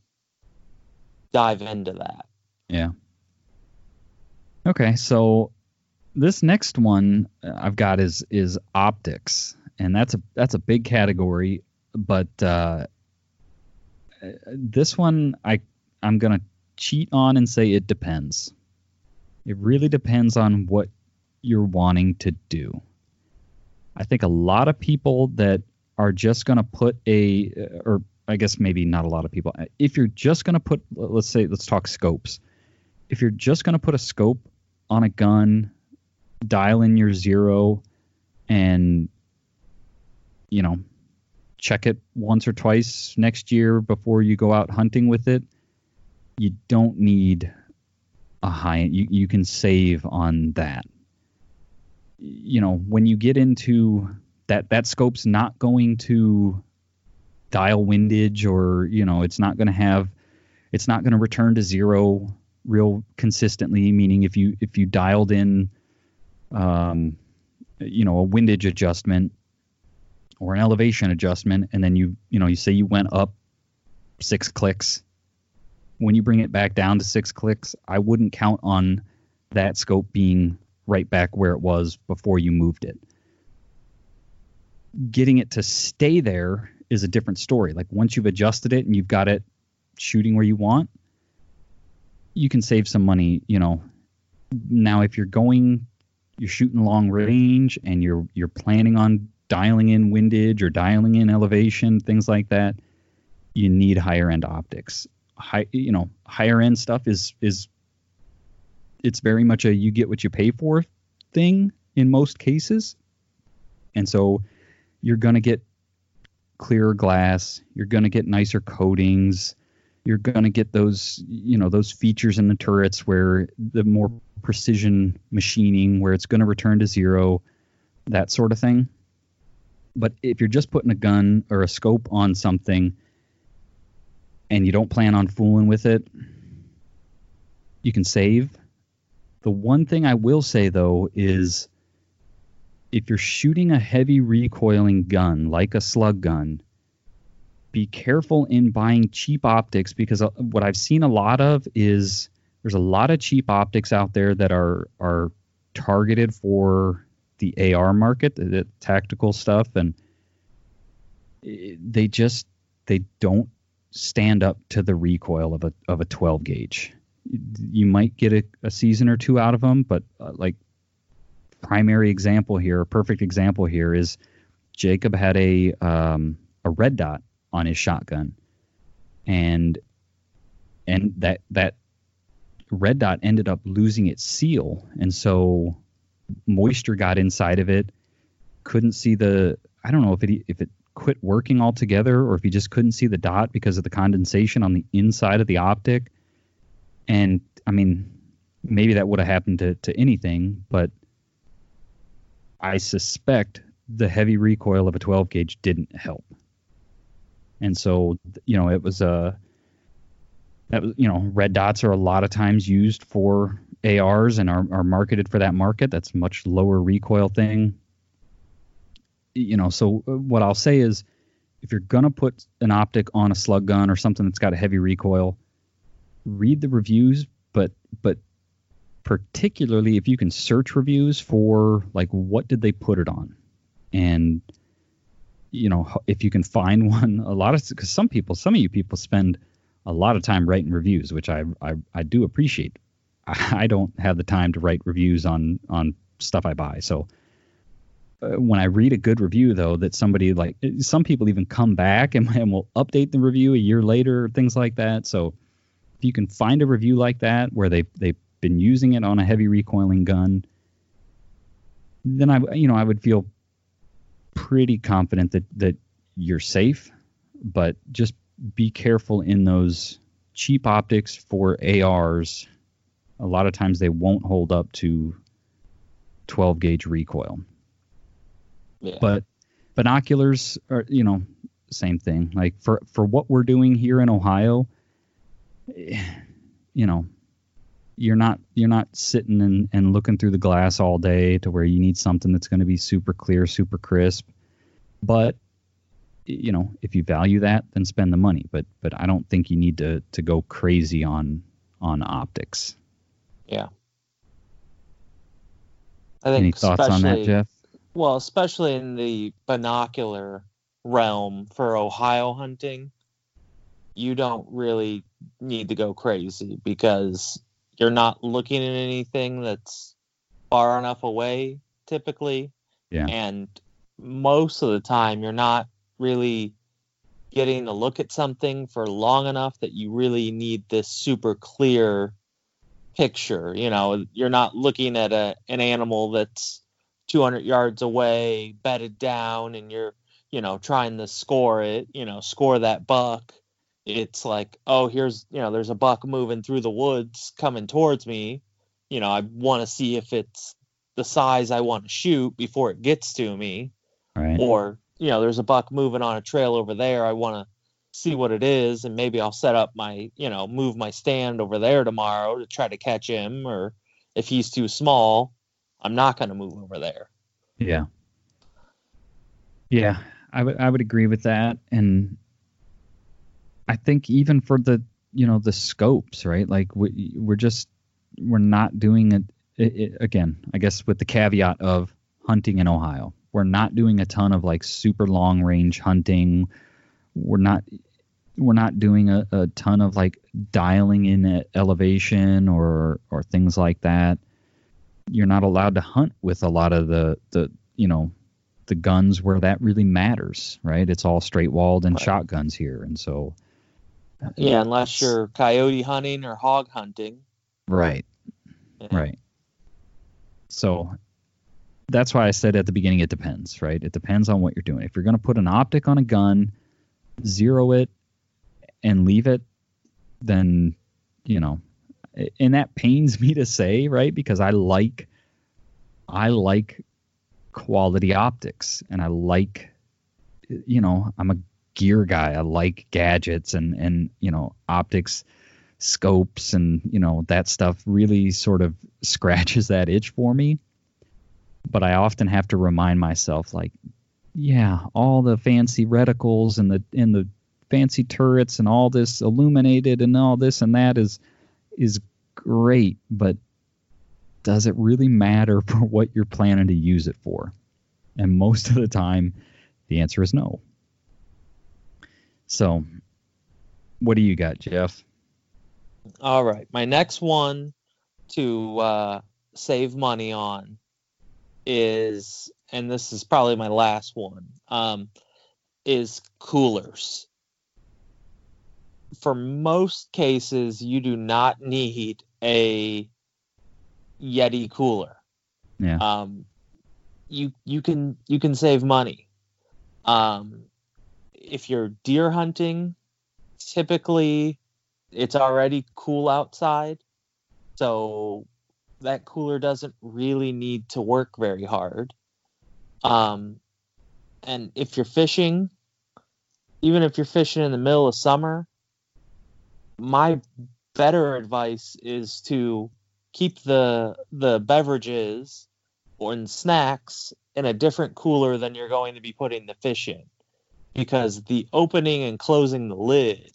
dive into that. yeah okay so this next one uh, I've got is is optics and that's a that's a big category but uh this one I I'm gonna cheat on and say it depends. It really depends on what you're wanting to do. I think a lot of people that are just going to put a, or I guess maybe not a lot of people, if you're just going to put, let's say, let's talk scopes. If you're just going to put a scope on a gun, dial in your zero, and, you know, check it once or twice next year before you go out hunting with it, you don't need a high, you, you can save on that. You know, when you get into that, that scope's not going to dial windage or, you know, it's not going to have, it's not going to return to zero real consistently. Meaning if you, if you dialed in, um, you know, a windage adjustment or an elevation adjustment, and then you, you know, you say you went up six clicks. When you bring it back down to six clicks, I wouldn't count on that scope being right back where it was before you moved it. Getting it to stay there is a different story. Like once you've adjusted it and you've got it shooting where you want, you can save some money, you know. Now if you're going you're shooting long range and you're you're planning on dialing in windage or dialing in elevation, things like that, you need higher end optics. High, you know, higher end stuff is is it's very much a you get what you pay for thing in most cases. And so you're going to get clearer glass, you're going to get nicer coatings, you're going to get those, you know, those features in the turrets where the more precision machining where it's going to return to zero, that sort of thing. But if you're just putting a gun or a scope on something and you don't plan on fooling with it, you can save the one thing I will say though is if you're shooting a heavy recoiling gun like a slug gun, be careful in buying cheap optics because uh, what I've seen a lot of is there's a lot of cheap optics out there that are are targeted for the AR market, the, the tactical stuff, and they just they don't stand up to the recoil of a of a 12 gauge. You might get a, a season or two out of them, but uh, like primary example here, perfect example here is Jacob had a um, a red dot on his shotgun, and and that that red dot ended up losing its seal, and so moisture got inside of it. Couldn't see the I don't know if it if it quit working altogether or if he just couldn't see the dot because of the condensation on the inside of the optic. And I mean, maybe that would have happened to, to anything, but I suspect the heavy recoil of a 12 gauge didn't help. And so, you know, it was a, uh, that was, you know, red dots are a lot of times used for ARs and are, are marketed for that market. That's much lower recoil thing. You know, so uh, what I'll say is if you're going to put an optic on a slug gun or something that's got a heavy recoil, read the reviews, but but particularly if you can search reviews for like what did they put it on, and you know if you can find one, a lot of because some people, some of you people spend a lot of time writing reviews, which I I, I do appreciate. I, I don't have the time to write reviews on on stuff I buy, so uh, when I read a good review though that somebody like some people even come back and, and will update the review a year later things like that so if you can find a review like that where they they've been using it on a heavy recoiling gun, then I you know I would feel pretty confident that that you're safe, but just be careful in those cheap optics for ARs. A lot of times they won't hold up to 12 gauge recoil. Yeah. But binoculars are, you know, same thing. Like for for what we're doing here in Ohio, you know, you're not you're not sitting and, and looking through the glass all day to where you need something that's going to be super clear, super crisp. But you know, if you value that, then spend the money. But but I don't think you need to to go crazy on on optics. Yeah. I think Any thoughts on that, Jeff? Well, especially in the binocular realm for Ohio hunting, you don't really need to go crazy because you're not looking at anything that's far enough away typically. Yeah. And most of the time you're not really getting to look at something for long enough that you really need this super clear picture. You know, you're not looking at a an animal that's 200 yards away, bedded down, and you're, you know, trying to score it, you know, score that buck. It's like, oh, here's, you know, there's a buck moving through the woods coming towards me. You know, I want to see if it's the size I want to shoot before it gets to me. Right. Or, you know, there's a buck moving on a trail over there. I want to see what it is and maybe I'll set up my, you know, move my stand over there tomorrow to try to catch him or if he's too small, I'm not going to move over there. Yeah. Yeah, I would I would agree with that and I think even for the, you know, the scopes, right? Like we, we're just we're not doing it, it, it again, I guess with the caveat of hunting in Ohio. We're not doing a ton of like super long range hunting. We're not we're not doing a, a ton of like dialing in elevation or or things like that. You're not allowed to hunt with a lot of the the you know the guns where that really matters, right? It's all straight walled and Right. shotguns here, and so Yeah, unless you're coyote hunting or hog hunting. right, Yeah. right. So that's why I said at the beginning it depends, right? It depends on what you're doing. If you're going to put an optic on a gun, zero it, and leave it, then you know, and that pains me to say, right? Because I like, I like quality optics, and I like, you know, I'm a gear guy. I like gadgets and and you know optics, scopes, and you know that stuff really sort of scratches that itch for me. But I often have to remind myself, like, yeah, all the fancy reticles and the and the fancy turrets and all this illuminated and all this and that is is great, but does it really matter for what you're planning to use it for? And most of the time, the answer is no. So, what do you got, Jeff? All right. My next one to uh, save money on is, and this is probably my last one, um, is coolers. For most cases, you do not need a Yeti cooler. Yeah. Um, you you can you can save money. Um, if you're deer hunting, typically it's already cool outside, so that cooler doesn't really need to work very hard. Um, and if you're fishing, even if you're fishing in the middle of summer, my better advice is to keep the the beverages or snacks in a different cooler than you're going to be putting the fish in because the opening and closing the lid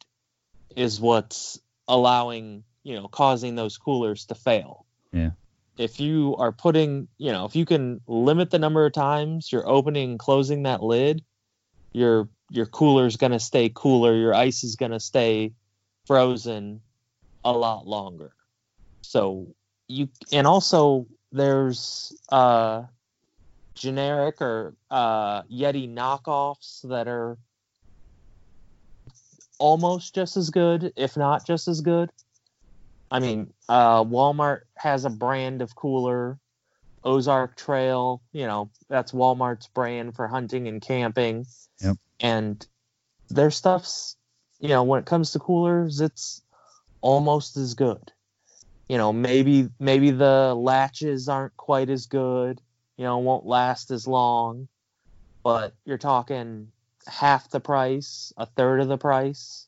is what's allowing you know causing those coolers to fail Yeah. if you are putting you know if you can limit the number of times you're opening and closing that lid your your cooler's going to stay cooler your ice is going to stay frozen a lot longer so you and also there's uh generic or uh yeti knockoffs that are almost just as good if not just as good. I mean uh walmart has a brand of cooler ozark trail you know that's walmart's brand for hunting and camping. Yep. and their stuff's you know when it comes to coolers it's almost as good. You know maybe maybe the latches aren't quite as good you know won't last as long but you're talking half the price a third of the price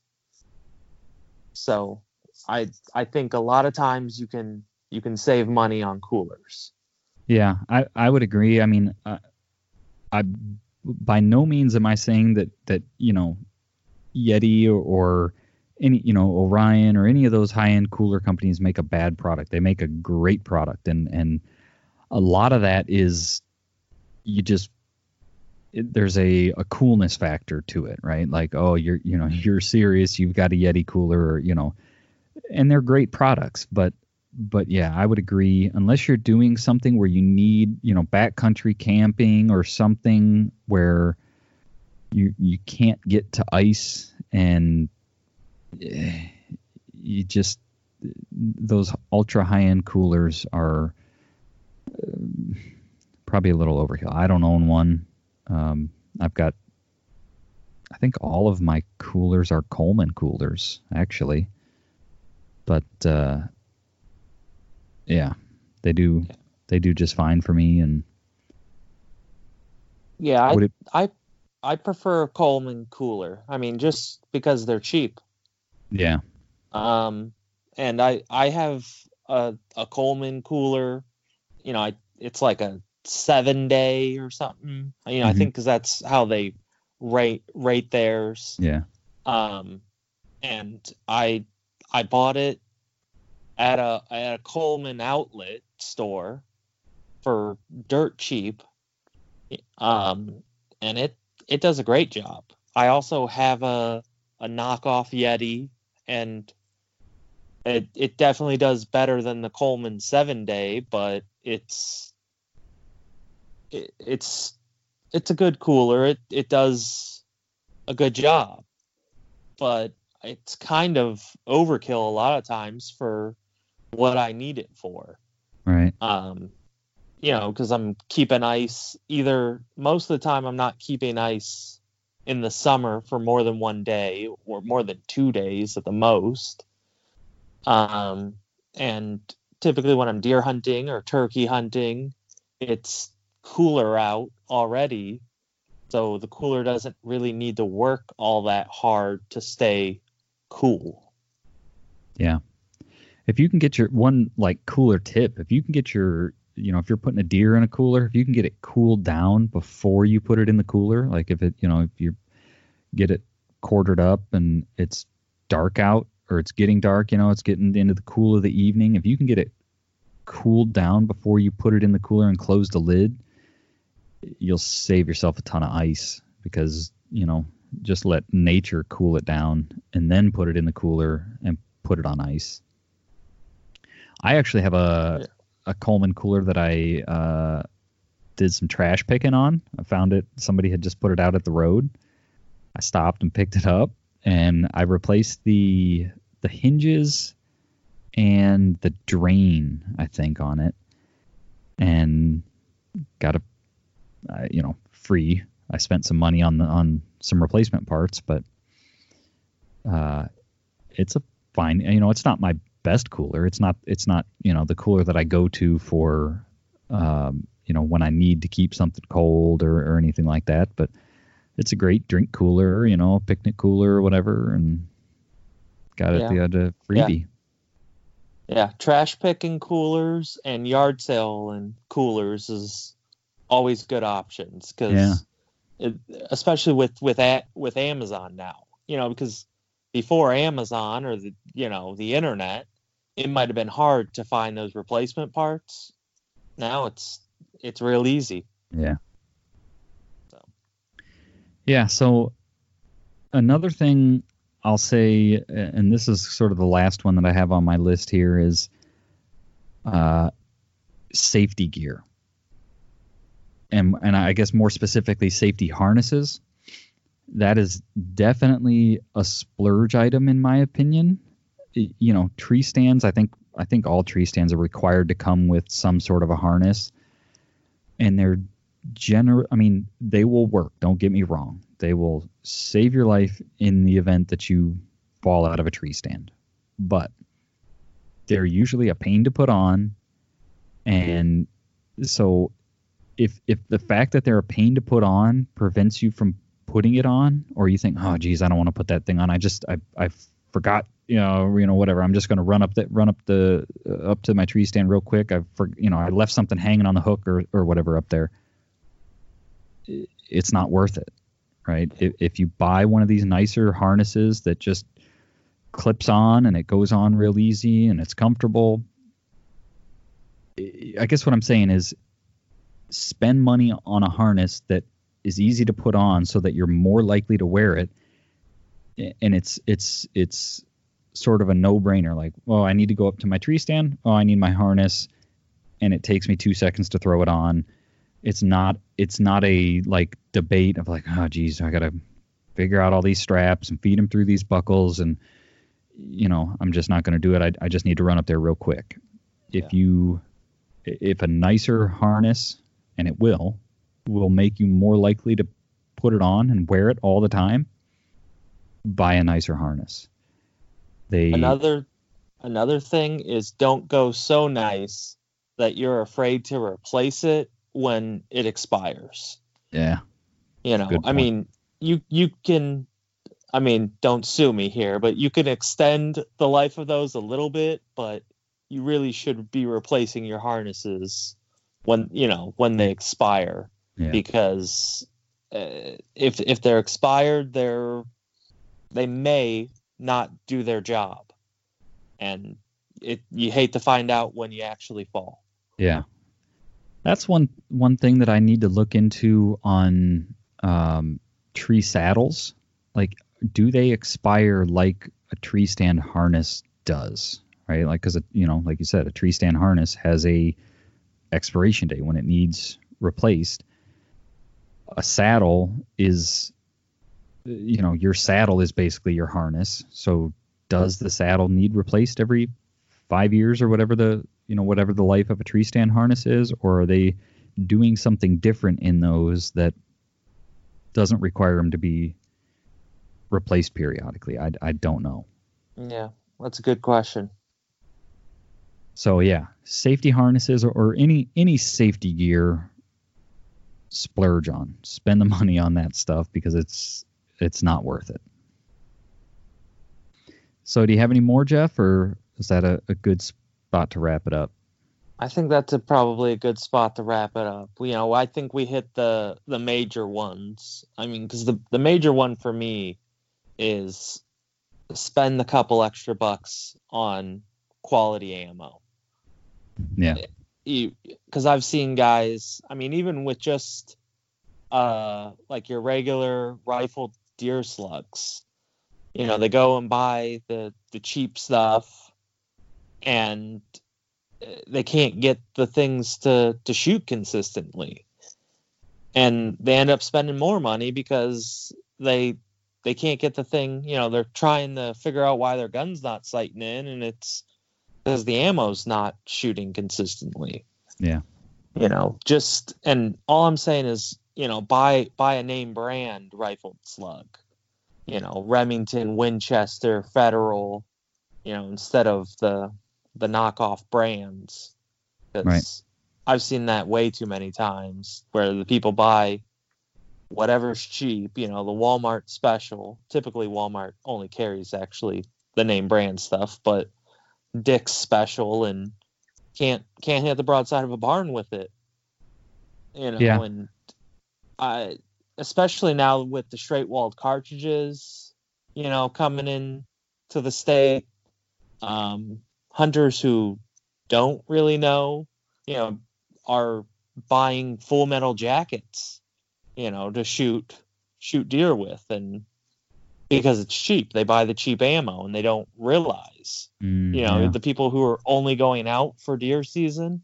so i i think a lot of times you can you can save money on coolers Yeah, I, I would agree. I mean, uh, I by no means am I saying that that you know Yeti or, or any you know Orion or any of those high end cooler companies make a bad product. They make a great product, and and a lot of that is you just it, there's a, a coolness factor to it, right? Like, oh, you're you know you're serious, you've got a Yeti cooler, or, you know, and they're great products, but but yeah, I would agree. Unless you're doing something where you need you know backcountry camping or something where you you can't get to ice and eh, you just those ultra high end coolers are probably a little overkill. I don't own one. Um, I've got, I think all of my coolers are Coleman coolers actually, but uh, yeah, they do they do just fine for me. And Yeah, I, Would it- I I prefer a Coleman cooler. I mean, just because they're cheap. yeah, Um, and I I have a a Coleman cooler. You know, I it's like a seven day or something. You know, I Mhm. think because that's how they rate rate theirs. yeah, Um, and I I bought it at a at a Coleman outlet store for dirt cheap. Um, and it it does a great job. I also have a a knockoff Yeti, and it it definitely does better than the Coleman seven day, but it's it, it's it's a good cooler. It it does a good job, but it's kind of overkill a lot of times for what I need it for. right, Um, you know, because I'm keeping ice either most of the time I'm not keeping ice in the summer for more than one day or more than two days at the most. Um, and typically when I'm deer hunting or turkey hunting, it's cooler out already. So the cooler doesn't really need to work all that hard to stay cool. yeah. If you can get your one like cooler tip, if you can get your you know if you're putting a deer in a cooler, if you can get it cooled down before you put it in the cooler, like if it you know if you get it quartered up and it's dark out or it's getting dark, you know, it's getting into the cool of the evening. If you can get it cooled down before you put it in the cooler and close the lid, you'll save yourself a ton of ice because, you know, just let nature cool it down and then put it in the cooler and put it on ice. I actually have a a Coleman cooler that I uh, did some trash picking on. I found it. Somebody had just put it out at the road. I stopped and picked it up, and I replaced the the hinges and the drain, I think, on it, and got a uh, you know free. I spent some money on the on some replacement parts, but uh, it's a fine. You know, it's not my best cooler. It's not. It's not. You know, the cooler that I go to for. Um, you know, when I need to keep something cold or, or anything like that, but it's a great drink cooler, you know, picnic cooler or whatever, and got it Yeah. the other freebie. Yeah, trash picking coolers and yard sale and coolers is always good options because, especially with with a, with Amazon now, you know, because before Amazon or the you know the internet, it might have been hard to find those replacement parts. Now it's it's real easy. Yeah. So. Yeah. So another thing I'll say, and this is sort of the last one that I have on my list here, is uh, safety gear, and and I guess more specifically safety harnesses. That is definitely a splurge item in my opinion. You know, tree stands. I think I think all tree stands are required to come with some sort of a harness, and they're general. I mean, they will work. Don't get me wrong. They will save your life in the event that you fall out of a tree stand, but they're usually a pain to put on, and so if if the fact that they're a pain to put on prevents you from putting it on, or you think, oh geez, I don't want to put that thing on. I just I I forgot, you know, you know whatever. I'm just going to run up that run up the uh, up to my tree stand real quick. I for you know I left something hanging on the hook or or whatever up there. It's not worth it, right? If, if you buy one of these nicer harnesses that just clips on and it goes on real easy and it's comfortable. I guess what I'm saying is spend money on a harness that is easy to put on so that you're more likely to wear it and it's it's it's sort of a no-brainer like well i need to go up to my tree stand oh i need my harness and it takes me two seconds to throw it on it's not it's not a like debate of like oh geez i gotta figure out all these straps and feed them through these buckles and you know i'm just not going to do it. I, I just need to run up there real quick. If Yeah. you if a nicer harness and it will will make you more likely to put it on and wear it all the time buy a nicer harness. They Another another thing is don't go so nice that you're afraid to replace it when it expires. yeah. You know, I mean, you you can I mean, don't sue me here, but you can extend the life of those a little bit, but you really should be replacing your harnesses when, you know, when they expire. Yeah. Because uh, if if they're expired, they're they may not do their job, and it you hate to find out when you actually fall. Yeah, that's one one thing that I need to look into on um, tree saddles. Like, do they expire like a tree stand harness does? Right, like because you know, like you said, a tree stand harness has a expiration date when it needs replaced. A saddle is, you know, your saddle is basically your harness. So, does the saddle need replaced every five years or whatever the you know whatever the life of a tree stand harness is, or are they doing something different in those that doesn't require them to be replaced periodically? I, I don't know. Yeah, that's a good question. So yeah, safety harnesses or, or any any safety gear, splurge on, spend the money on that stuff because it's it's not worth it. So do you have any more, Jeff, or is that a, a good spot to wrap it up? I think that's a, probably a good spot to wrap it up. You know, I think we hit the the major ones. I mean, because the the major one for me is spend the couple extra bucks on quality ammo. Yeah. because I've seen guys. I mean, even with just uh like your regular rifle deer slugs, you know, they go and buy the the cheap stuff, and uh, they can't get the things to to shoot consistently, and they end up spending more money because they they can't get the thing. You know, they're trying to figure out why their gun's not sighting in, and it's because the ammo's not shooting consistently. Yeah. You know, just and all I'm saying is, you know, buy buy a name brand rifled slug. You know, Remington, Winchester, Federal, you know, instead of the the knockoff brands. Right. I've seen that way too many times where the people buy whatever's cheap, you know, the Walmart special. Typically Walmart only carries actually the name brand stuff, but Dick's special and can't can't hit the broadside of a barn with it. You know, Yeah. and I especially now with the straight walled cartridges, you know, coming in to the state, um, hunters who don't really know, you know, are buying full metal jackets, you know, to shoot shoot deer with and because it's cheap. They buy the cheap ammo and they don't realize Mm, you know yeah. the people who are only going out for deer season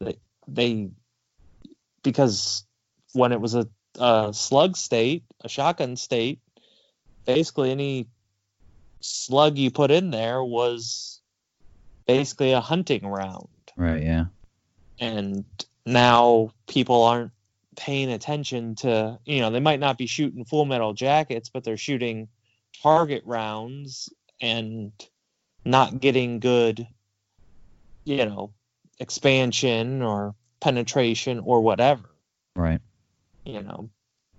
they, they because when it was a, a slug state a shotgun state basically any slug you put in there was basically a hunting round right. Yeah. and now people aren't paying attention to you know they might not be shooting full metal jackets but they're shooting target rounds and not getting good you know expansion or penetration or whatever Right. you know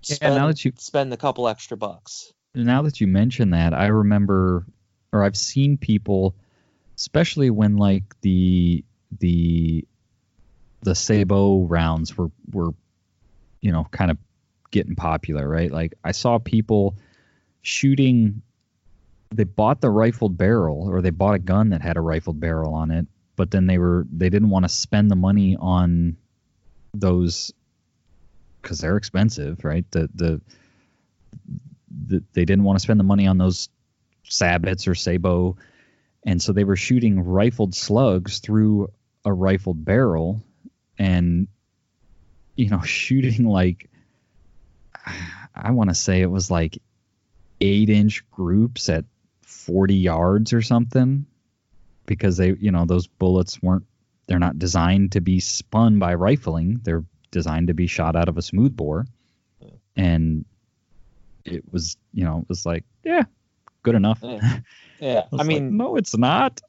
Yeah, spend, now that you- spend a couple extra bucks now that you mention that, I remember, or I've seen people, especially when like the the the sabot rounds were were, you know, kind of getting popular, right? Like I saw people shooting. They bought the rifled barrel, or they bought a gun that had a rifled barrel on it, but then they were they didn't want to spend the money on those because they're expensive, right? The, the the they didn't want to spend the money on those sabots or sabot, and so they were shooting rifled slugs through a rifled barrel, and you know shooting like I want to say it was like eight inch groups at 40 yards or something because they you know those bullets weren't they're not designed to be spun by rifling. They're designed to be shot out of a smooth bore and it was you know it was like yeah good enough Yeah. Yeah, I, I mean, like, no it's not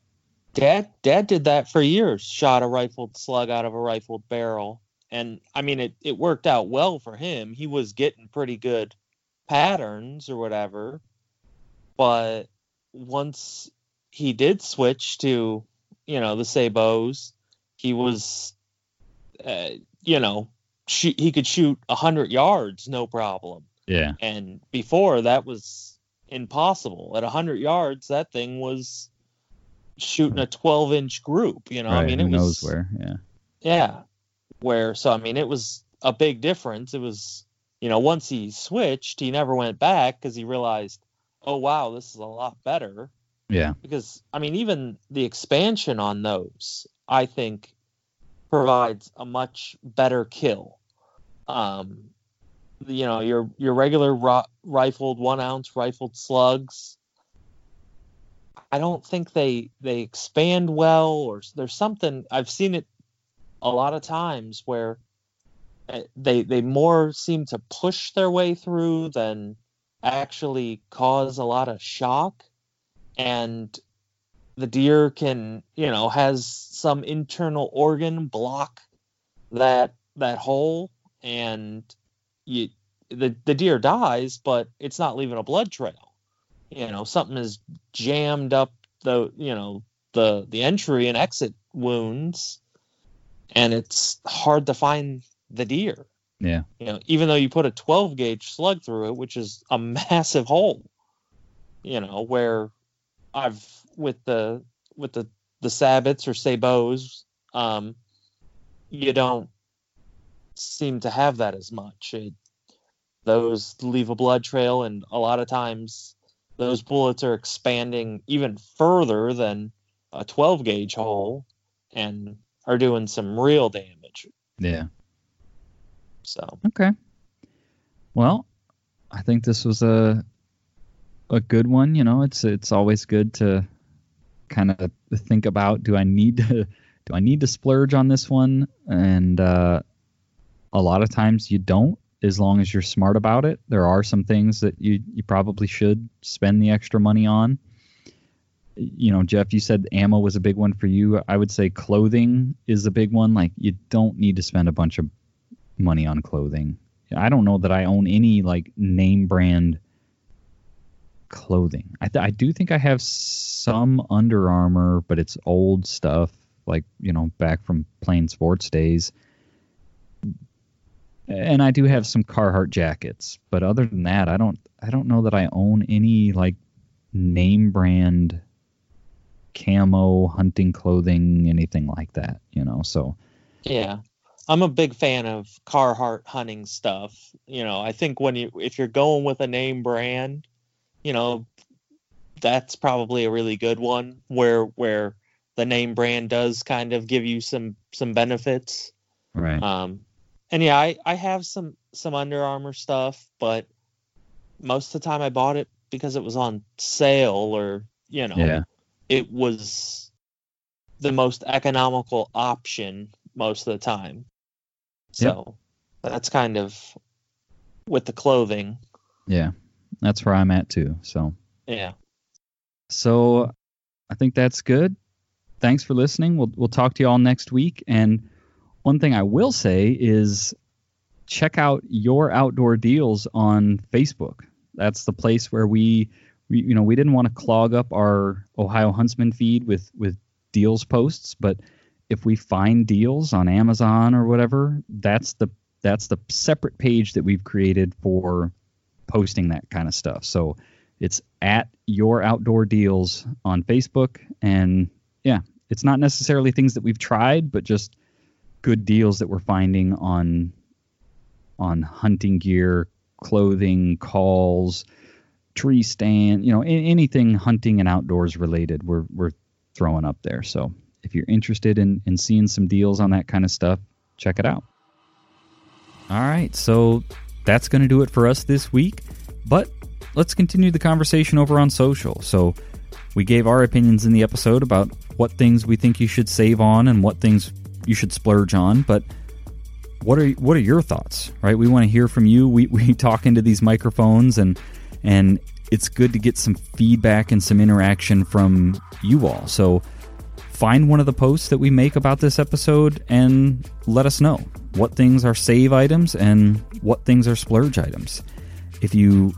Dad, Dad did that for years. Shot a rifled slug out of a rifled barrel, and I mean, it it worked out well for him. He was getting pretty good patterns or whatever. But once he did switch to, you know, the sabots, he was, uh, you know, shoot, he could shoot a hundred yards no problem. yeah And before that was impossible. At 100 yards, that thing was shooting a 12 inch group. You know, right I mean, it was where yeah yeah. Where so I mean, it was a big difference. It was you know once he switched, he never went back because he realized, oh wow, this is a lot better. yeah Because I mean, even the expansion on those, I think, provides a much better kill. Um, you know, your your regular ri- rifled one ounce rifled slugs. I don't think they they expand well, or there's something I've seen it a lot of times where uh, they they more seem to push their way through than actually cause a lot of shock, and the deer can you know has some internal organ block that that hole and you the the deer dies but it's not leaving a blood trail. You know something is jammed up the you know the the entry and exit wounds and it's hard to find the deer. Yeah. You know even though you put a 12 gauge slug through it which is a massive hole you know where i've with the with the the sabots or sabots um you don't seem to have that as much it, those leave a blood trail and a lot of times those bullets are expanding even further than a 12 gauge hole and are doing some real damage yeah so Okay. Well, I think this was a a good one. You know, it's it's always good to kind of think about do I need to do I need to splurge on this one? And uh, a lot of times you don't, as long as you're smart about it. There are some things that you you probably should spend the extra money on. You know, Jeff, you said ammo was a big one for you. I would say clothing is a big one. Like you don't need to spend a bunch of money on clothing. I don't know that I own any like name brand clothing. I, th- I do think I have some Under Armour, but it's old stuff, like you know, back from playing sports days. And I do have some Carhartt jackets, but other than that, I don't. I don't know that I own any like name brand camo hunting clothing, anything like that. You know, so Yeah. I'm a big fan of Carhartt hunting stuff. You know, I think when you if you're going with a name brand, you know, that's probably a really good one where where the name brand does kind of give you some some benefits. right, Um and yeah, I I have some some Under Armour stuff, but most of the time I bought it because it was on sale or, you know, yeah, it was the most economical option most of the time. So that's kind of with the clothing. yeah. That's where I'm at too. So. Yeah. So I think that's good. Thanks for listening. We'll we'll talk to you all next week. And one thing I will say is check out your outdoor deals on Facebook. That's the place where we, we you know we didn't want to clog up our Ohio Huntsman feed with with deals posts, but if we find deals on Amazon or whatever, that's the that's the separate page that we've created for posting that kind of stuff. So it's at your outdoor deals on Facebook. And yeah, it's not necessarily things that we've tried, but just good deals that we're finding on on hunting gear, clothing, calls, tree stand, you know, anything hunting and outdoors related, we're we're throwing up there. So if you're interested in in seeing some deals on that kind of stuff, check it out. All right, so that's going to do it for us this week. But let's continue the conversation over on social. So we gave our opinions in the episode about what things we think you should save on and what things you should splurge on, but what are what are your thoughts? Right? We want to hear from you. We we talk into these microphones and and it's good to get some feedback and some interaction from you all. So find one of the posts that we make about this episode and let us know what things are save items and what things are splurge items. If you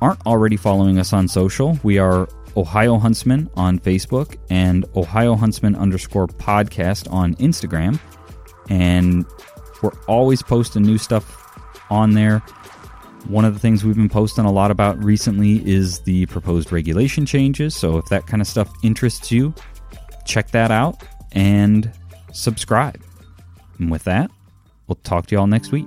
aren't already following us on social, we are Ohio Huntsman on Facebook and Ohio Huntsman underscore podcast on Instagram. And we're always posting new stuff on there. One of the things we've been posting a lot about recently is the proposed regulation changes. So if that kind of stuff interests you, check that out and subscribe. And with that, we'll talk to you all next week.